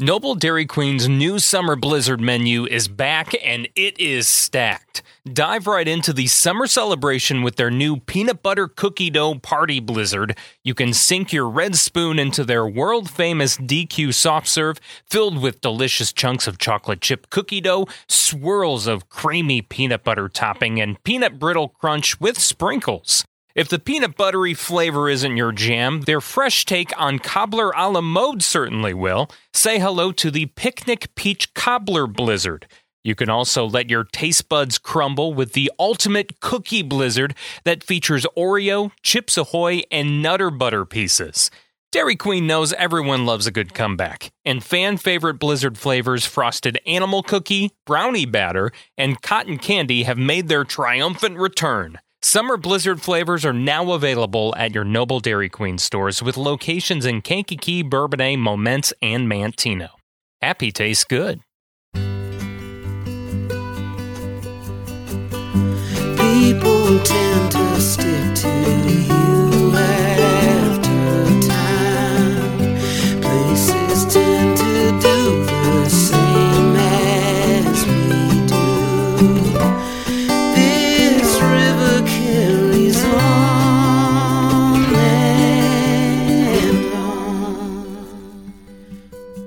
Noble Dairy Queen's new summer blizzard menu is back and it is stacked. Dive right into the summer celebration with their new peanut butter cookie dough party blizzard. You can sink your red spoon into their world famous DQ soft serve filled with delicious chunks of chocolate chip cookie dough, swirls of creamy peanut butter topping, and peanut brittle crunch with sprinkles. If the peanut buttery flavor isn't your jam, their fresh take on cobbler a la mode certainly will. Say hello to the Picnic Peach Cobbler Blizzard. You can also let your taste buds crumble with the ultimate cookie blizzard that features Oreo, Chips Ahoy, and Nutter Butter pieces. Dairy Queen knows everyone loves a good comeback, and fan favorite blizzard flavors frosted animal cookie, brownie batter, and cotton candy have made their triumphant return. Summer Blizzard flavors are now available at your Noble Dairy Queen stores with locations in Kankakee, Bourbonnais, Momence, and Manteno. Happy tastes good. People tend to stick to you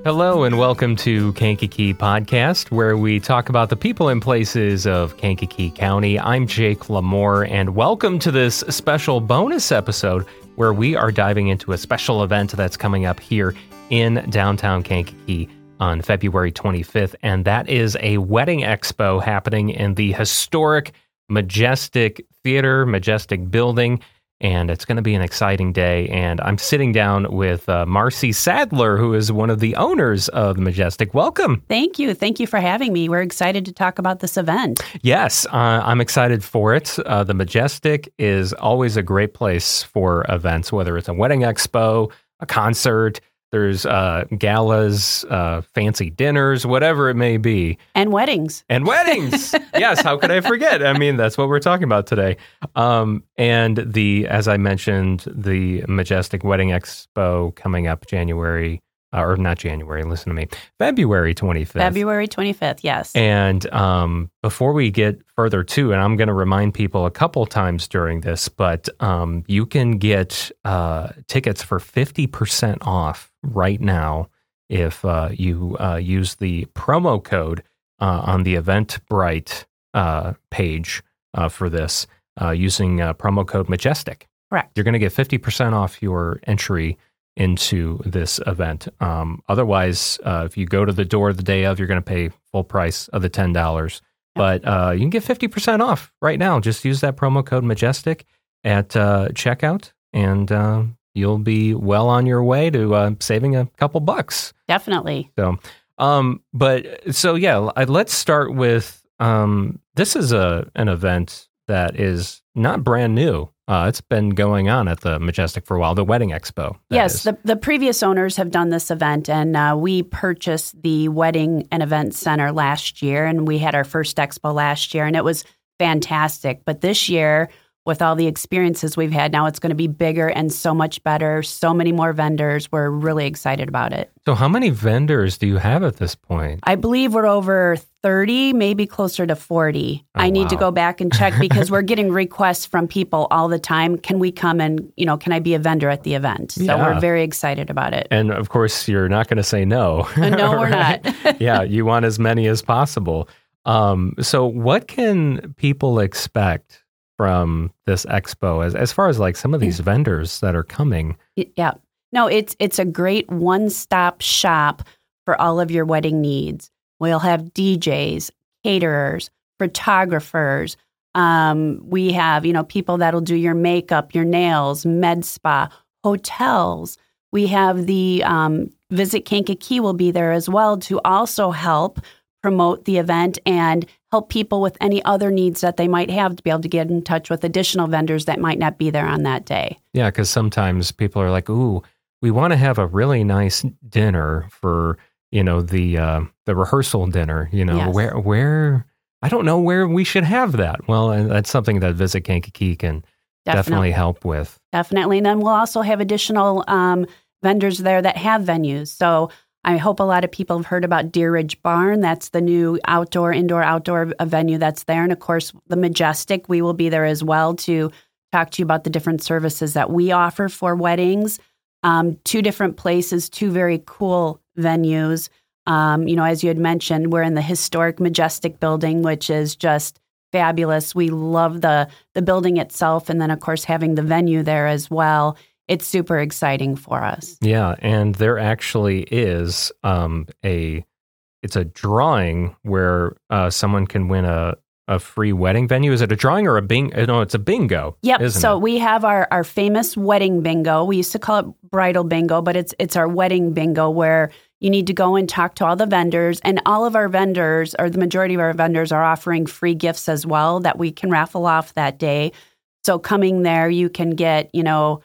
Hello and welcome to Kankakee Podcast, where we talk about the people and places of Kankakee County. I'm Jake LaMore, and welcome to this special bonus episode where we are diving into a special event that's coming up here in downtown Kankakee on February 25th, and that is a wedding expo happening in the historic Majestic Theater, Majestic Building and it's going to be an exciting day. And I'm sitting down with uh, Marci Sadler, who is one of the owners of the Majestic. Welcome. Thank you. Thank you for having me. We're excited to talk about this event. Yes, uh, I'm excited for it. Uh, the Majestic is always a great place for events, whether it's a wedding expo, a concert. There's uh, galas, uh, fancy dinners, whatever it may be. And weddings. And weddings. yes, how could I forget? I mean, that's what we're talking about today. Um, and the, as I mentioned, the Majestic Wedding Expo coming up January, uh, or not January, listen to me, February 25th. February 25th, yes. And um, before we get further to, and I'm going to remind people a couple times during this, but um, you can get uh, tickets for 50% off right now if uh, you uh, use the promo code uh, on the Eventbrite uh, page uh, for this uh, using uh, promo code Majestic. Correct. You're going to get 50% off your entry into this event. Um, otherwise, uh, if you go to the door the day of, you're going to pay full price of the ten dollars. But uh, you can get fifty percent off right now. Just use that promo code Majestic at uh, checkout, and uh, you'll be well on your way to uh, saving a couple bucks. Definitely. So, um, but so yeah, I- let's start with um, this is a an event that is not brand new. Uh, it's been going on at the Majestic for a while. The Wedding Expo. yes, is. the, the previous owners have done this event, and uh, we purchased the Wedding and Event Center last year, and we had our first expo last year, and it was fantastic. But this year, with all the experiences we've had, now it's going to be bigger and so much better, so many more vendors. We're really excited about it. So, how many vendors do you have at this point? I believe we're over 30, maybe closer to 40. Oh, I need to go back and check because we're getting requests from people all the time. Can we come and, you know, can I be a vendor at the event? So Yeah. we're very excited about it. And of course, you're not going to say no. no, we're not. yeah, you want as many as possible. Um, so, what can people expect from this expo as, as far as like some of these vendors that are coming? yeah. No, it's it's a great one-stop shop for all of your wedding needs. We'll have DJs, caterers, photographers. Um, we have, you know, people that'll do your makeup, your nails, med spa, hotels. We have the um, Visit Kankakee will be there as well to also help promote the event and help people with any other needs that they might have to be able to get in touch with additional vendors that might not be there on that day. Yeah, because sometimes people are like, "Ooh, we want to have a really nice dinner for you know the uh, the rehearsal dinner. You know Yes. where where I don't know where we should have that. Well, that's something that Visit Kankakee can definitely help with. Definitely. And then we'll also have additional um, vendors there that have venues. So I hope a lot of people have heard about Deer Ridge Barn. That's the new outdoor, indoor, outdoor venue that's there. And of course, the Majestic, we will be there as well to talk to you about the different services that we offer for weddings. Um, two different places, two very cool venues. Um, you know, as you had mentioned, we're in the historic Majestic building, which is just fabulous. We love the the building itself, and then of course having the venue there as well. It's super exciting for us. Yeah, and there actually is um, a it's a drawing where uh, someone can win a a free wedding venue. Is it a drawing or a bing? uh, No, it's a bingo. Yep. So it? we have our, our famous wedding bingo. We used to call it bridal bingo, but it's it's our wedding bingo where you need to go and talk to all the vendors, and all of our vendors, or the majority of our vendors, are offering free gifts as well that we can raffle off that day. So coming there, you can get you know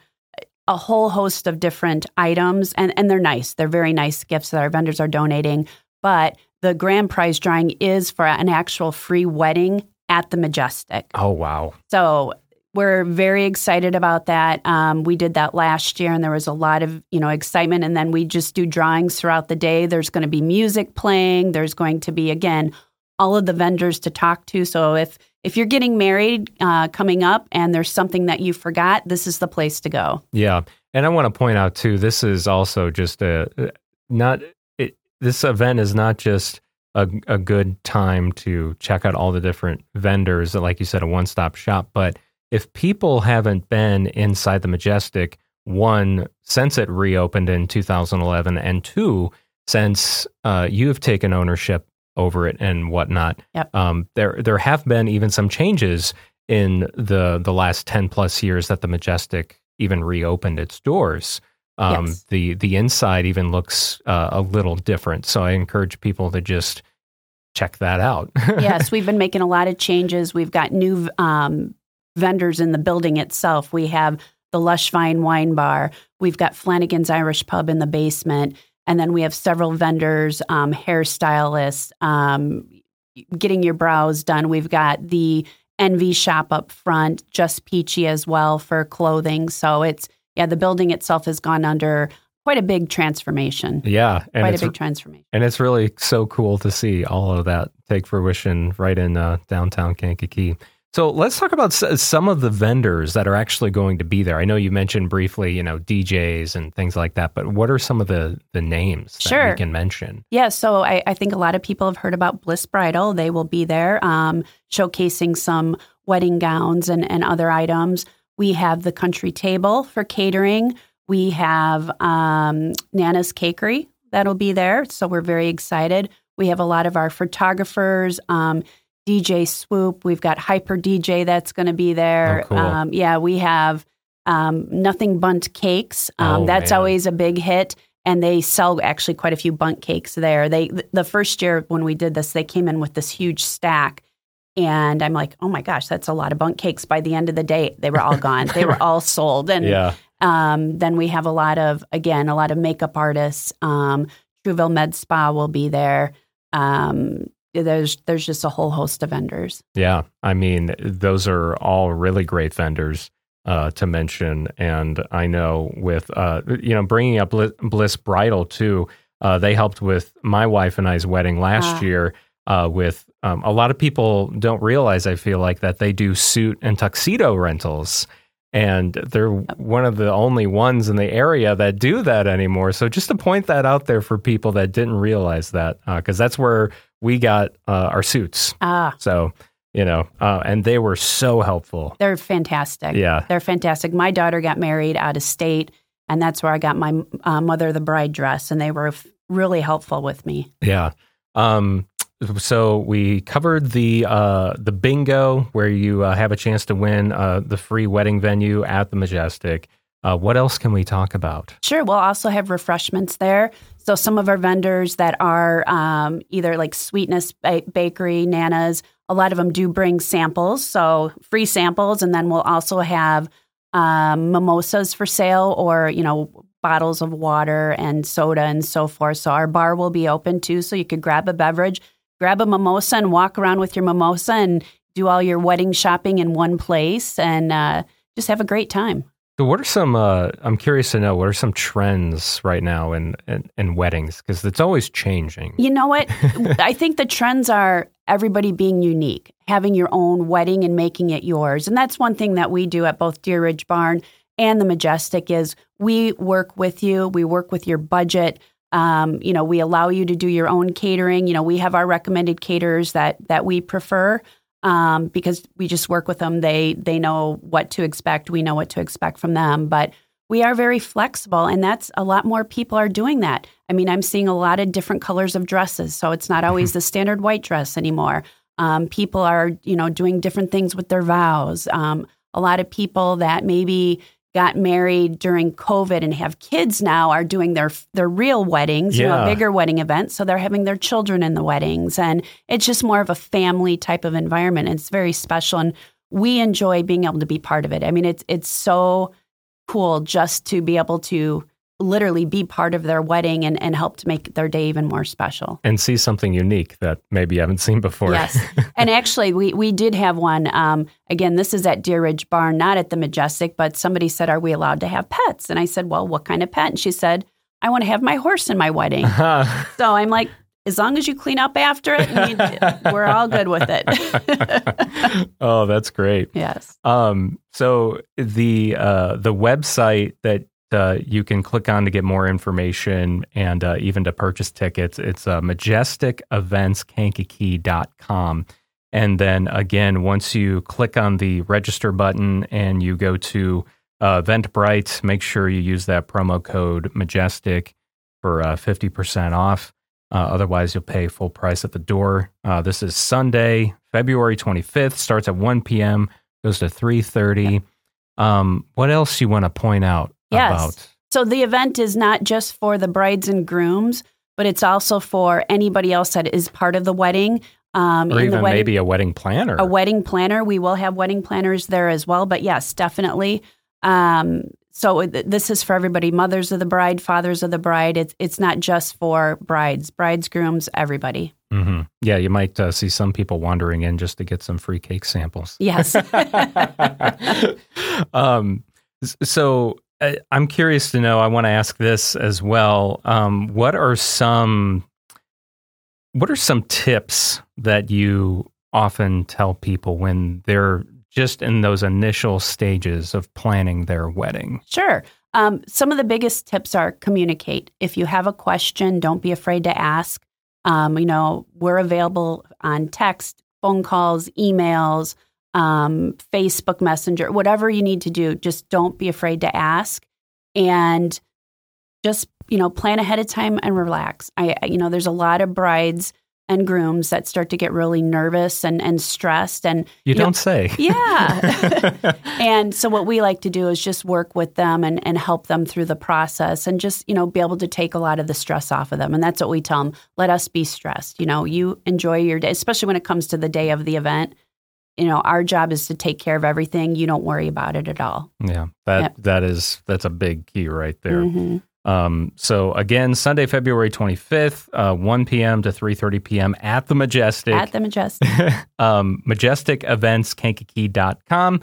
a whole host of different items, and and they're nice. They're very nice gifts that our vendors are donating. But the grand prize drawing is for an actual free wedding at the Majestic. oh wow, So we're very excited about that. Um, we did that last year, and there was a lot of you know excitement. And then we just do drawings throughout the day. There's going to be music playing. There's going to be again all of the vendors to talk to. So if if you're getting married uh, coming up and there's something that you forgot, this is the place to go. yeah. And I want to point out too, this is also just a not it, this event is not just a, a good time to check out all the different vendors, like you said, a one stop shop. But if people haven't been inside the Majestic, one, since it reopened in 2011, and two, since uh, you have taken ownership over it and whatnot, Yep. um, there there have been even some changes in the the last 10 plus years that the Majestic even reopened its doors. Um, Yes. The the inside even looks uh, a little different. So I encourage people to just check that out. yes, we've been making a lot of changes. We've got new um, vendors in the building itself. We have the Lush Vine Wine Bar. We've got Flanagan's Irish Pub in the basement. And then we have several vendors, um, hairstylists, um, getting your brows done. We've got the Envy shop up front, just peachy as well for clothing. So it's, yeah, the building itself has gone under quite a big transformation. yeah, and Quite a big transformation. and it's really so cool to see all of that take fruition right in uh, downtown Kankakee. So let's talk about some of the vendors that are actually going to be there. I know you mentioned briefly, you know, DJs and things like that, but what are some of the the names that Sure. we can mention? Yeah, so I, I think a lot of people have heard about Bliss Bridal. They will be there um, showcasing some wedding gowns and, and other items. We have the country table for catering. We have um, Nana's Cakery that'll be there. So we're very excited. We have a lot of our photographers, um, DJ Swoop. We've got Hyper DJ that's going to be there. Oh, cool. um, yeah, we have um, Nothing Bundt Cakes. Um, Oh, that's man. always a big hit and they sell actually quite a few bundt cakes there. They the first year when we did this, they came in with this huge stack, and I'm like, oh my gosh, that's a lot of bundt cakes. By the end of the day, they were all gone. they were all sold. And Yeah, um, then we have a lot of again a lot of makeup artists. Um, Trouville Med Spa will be there. Um, there's there's just a whole host of vendors. yeah. I mean, those are all really great vendors. Uh, to mention, and I know with uh, you know bringing up Bli- Bliss Bridal too, uh, they helped with my wife and I's wedding last Ah. year. Uh, with um, a lot of people don't realize, I feel like that they do suit and tuxedo rentals, and they're one of the only ones in the area that do that anymore. So just to point that out there for people that didn't realize that, because that's where we got uh, our suits. Ah, So you know, uh, and they were so helpful. they're fantastic. Yeah. They're fantastic. My daughter got married out of state, and that's where I got my uh, mother the bride dress, and they were f- really helpful with me. Yeah. Um, so we covered the uh, the bingo where you uh, have a chance to win uh, the free wedding venue at the Majestic. Uh, what else can we talk about? Sure, we'll also have refreshments there. So some of our vendors that are um, either like Sweetness ba- Bakery, Nana's, a lot of them do bring samples, so free samples, and then we'll also have um, mimosas for sale or you know bottles of water and soda and so forth. So our bar will be open too, so you could grab a beverage, grab a mimosa, and walk around with your mimosa and do all your wedding shopping in one place and uh, just have a great time. So, what are some? Uh, I'm curious to know what are some trends right now in in, in weddings because it's always changing. You know what? I think the trends are everybody being unique, having your own wedding and making it yours, and that's one thing that we do at both Deer Ridge Barn and the Majestic is we work with you, we work with your budget. Um, you know, we allow you to do your own catering. You know, we have our recommended caterers that that we prefer um, because we just work with them. They they know what to expect. We know what to expect from them, but we are very flexible, and that's a lot more people are doing that. I mean, I'm seeing a lot of different colors of dresses, so it's not always the standard white dress anymore. Um, people are, you know, doing different things with their vows. Um, a lot of people that maybe got married during COVID and have kids now are doing their their real weddings, you know, Yeah. bigger wedding events. So they're having their children in the weddings, and it's just more of a family type of environment. It's very special, and we enjoy being able to be part of it. I mean, it's it's so cool just to be able to literally be part of their wedding and, and help to make their day even more special. and see something unique that maybe you haven't seen before. Yes. and actually, we, we did have one. Um, again, this is at Deer Ridge Barn, not at the Majestic, but somebody said, Are we allowed to have pets? And I said, Well, what kind of pet? And she said, I want to have my horse in my wedding. so I'm like, as long as you clean up after it, we, we're all good with it. oh, that's great. yes. Um, so the uh, the website that uh, you can click on to get more information and uh, even to purchase tickets, it's uh, majesticeventskankakee.com. And then again, once you click on the register button and you go to uh, Eventbrite, make sure you use that promo code Majestic for uh, 50% off. Uh, otherwise, you'll pay full price at the door. Uh, this is Sunday, February 25th. Starts at 1 p.m. Goes to 3:30. Um, what else you want to point out Yes. about? So the event is not just for the brides and grooms, but it's also for anybody else that is part of the wedding. Um, Or even wedding, maybe a wedding planner. a wedding planner. We will have wedding planners there as well. But yes, definitely. Um, so th- this is for everybody: mothers of the bride, fathers of the bride. It's it's not just for brides, brides, grooms, everybody. hmm Yeah, you might uh, see some people wandering in just to get some free cake samples. Yes. um, so uh, I'm curious to know. I want to ask this as well. Um, what are some what are some tips that you often tell people when they're just in those initial stages of planning their wedding? Sure. Um, some of the biggest tips are communicate. If you have a question, don't be afraid to ask. Um, you know, we're available on text, phone calls, emails, um, Facebook Messenger, whatever you need to do. Just don't be afraid to ask, and just you know, plan ahead of time and relax. I, you know, there's a lot of brides and grooms that start to get really nervous and and stressed, and You, know- don't say. yeah. and so what we like to do is just work with them and, and help them through the process and just, you know, be able to take a lot of the stress off of them. And that's what we tell them. Let us be stressed. You know, you enjoy your day, especially when it comes to the day of the event. You know, our job is to take care of everything. You don't worry about it at all. yeah, that Yep. that is that's a big key right there. Mhm. Um, so again, Sunday, February 25th, uh, 1 p.m. to 3.30 p.m. at the Majestic. At the Majestic. um, majesticeventskankakee.com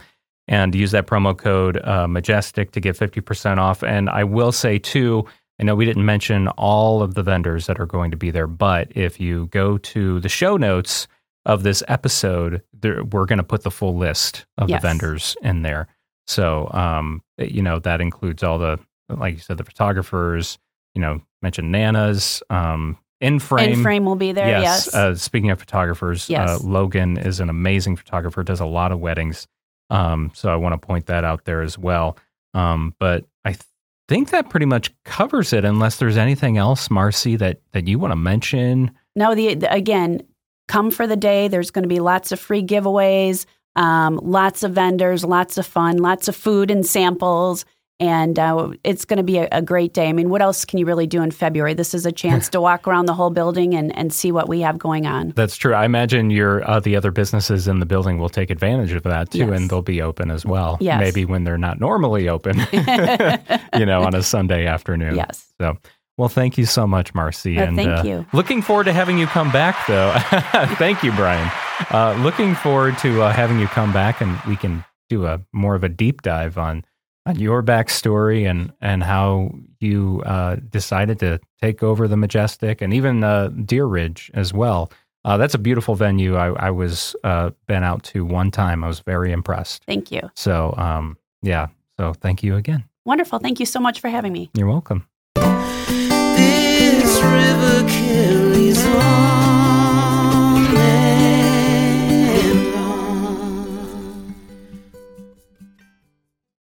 and use that promo code uh, Majestic to get 50% off. And I will say, too, I know we didn't mention all of the vendors that are going to be there, but if you go to the show notes of this episode, there, we're going to put the full list of Yes. the vendors in there. So, um, you know, that includes all the, like you said, the photographers, you know, mentioned Nana's, um, in frame. In frame will be there. Yes. Uh, speaking of photographers, Yes. uh, Logan is an amazing photographer, does a lot of weddings. Um, so I want to point that out there as well. Um, but I th- think that pretty much covers it, unless there's anything else, Marci, that, that you want to mention. No, the, the again, come for the day. There's going to be lots of free giveaways, um, lots of vendors, lots of fun, lots of food and samples, and uh, it's going to be a, a great day. I mean, what else can you really do in February? This is a chance to walk around the whole building and, and see what we have going on. That's true. I imagine your uh, the other businesses in the building will take advantage of that too, Yes. and they'll be open as well. Yes. Maybe when they're not normally open, you know, on a Sunday afternoon. Yes. So, well, thank you so much, Marci. Uh, and thank you. Looking forward to having you come back, though. thank you, Brian. Uh, looking forward to uh, having you come back, and we can do a more of a deep dive on on your backstory and and how you uh, decided to take over the Majestic and even uh, Deer Ridge as well. Uh, that's a beautiful venue. I, I was uh, been out to one time. I was very impressed. Thank you. So um, yeah. So thank you again. Wonderful. Thank you so much for having me. You're welcome. River carries on.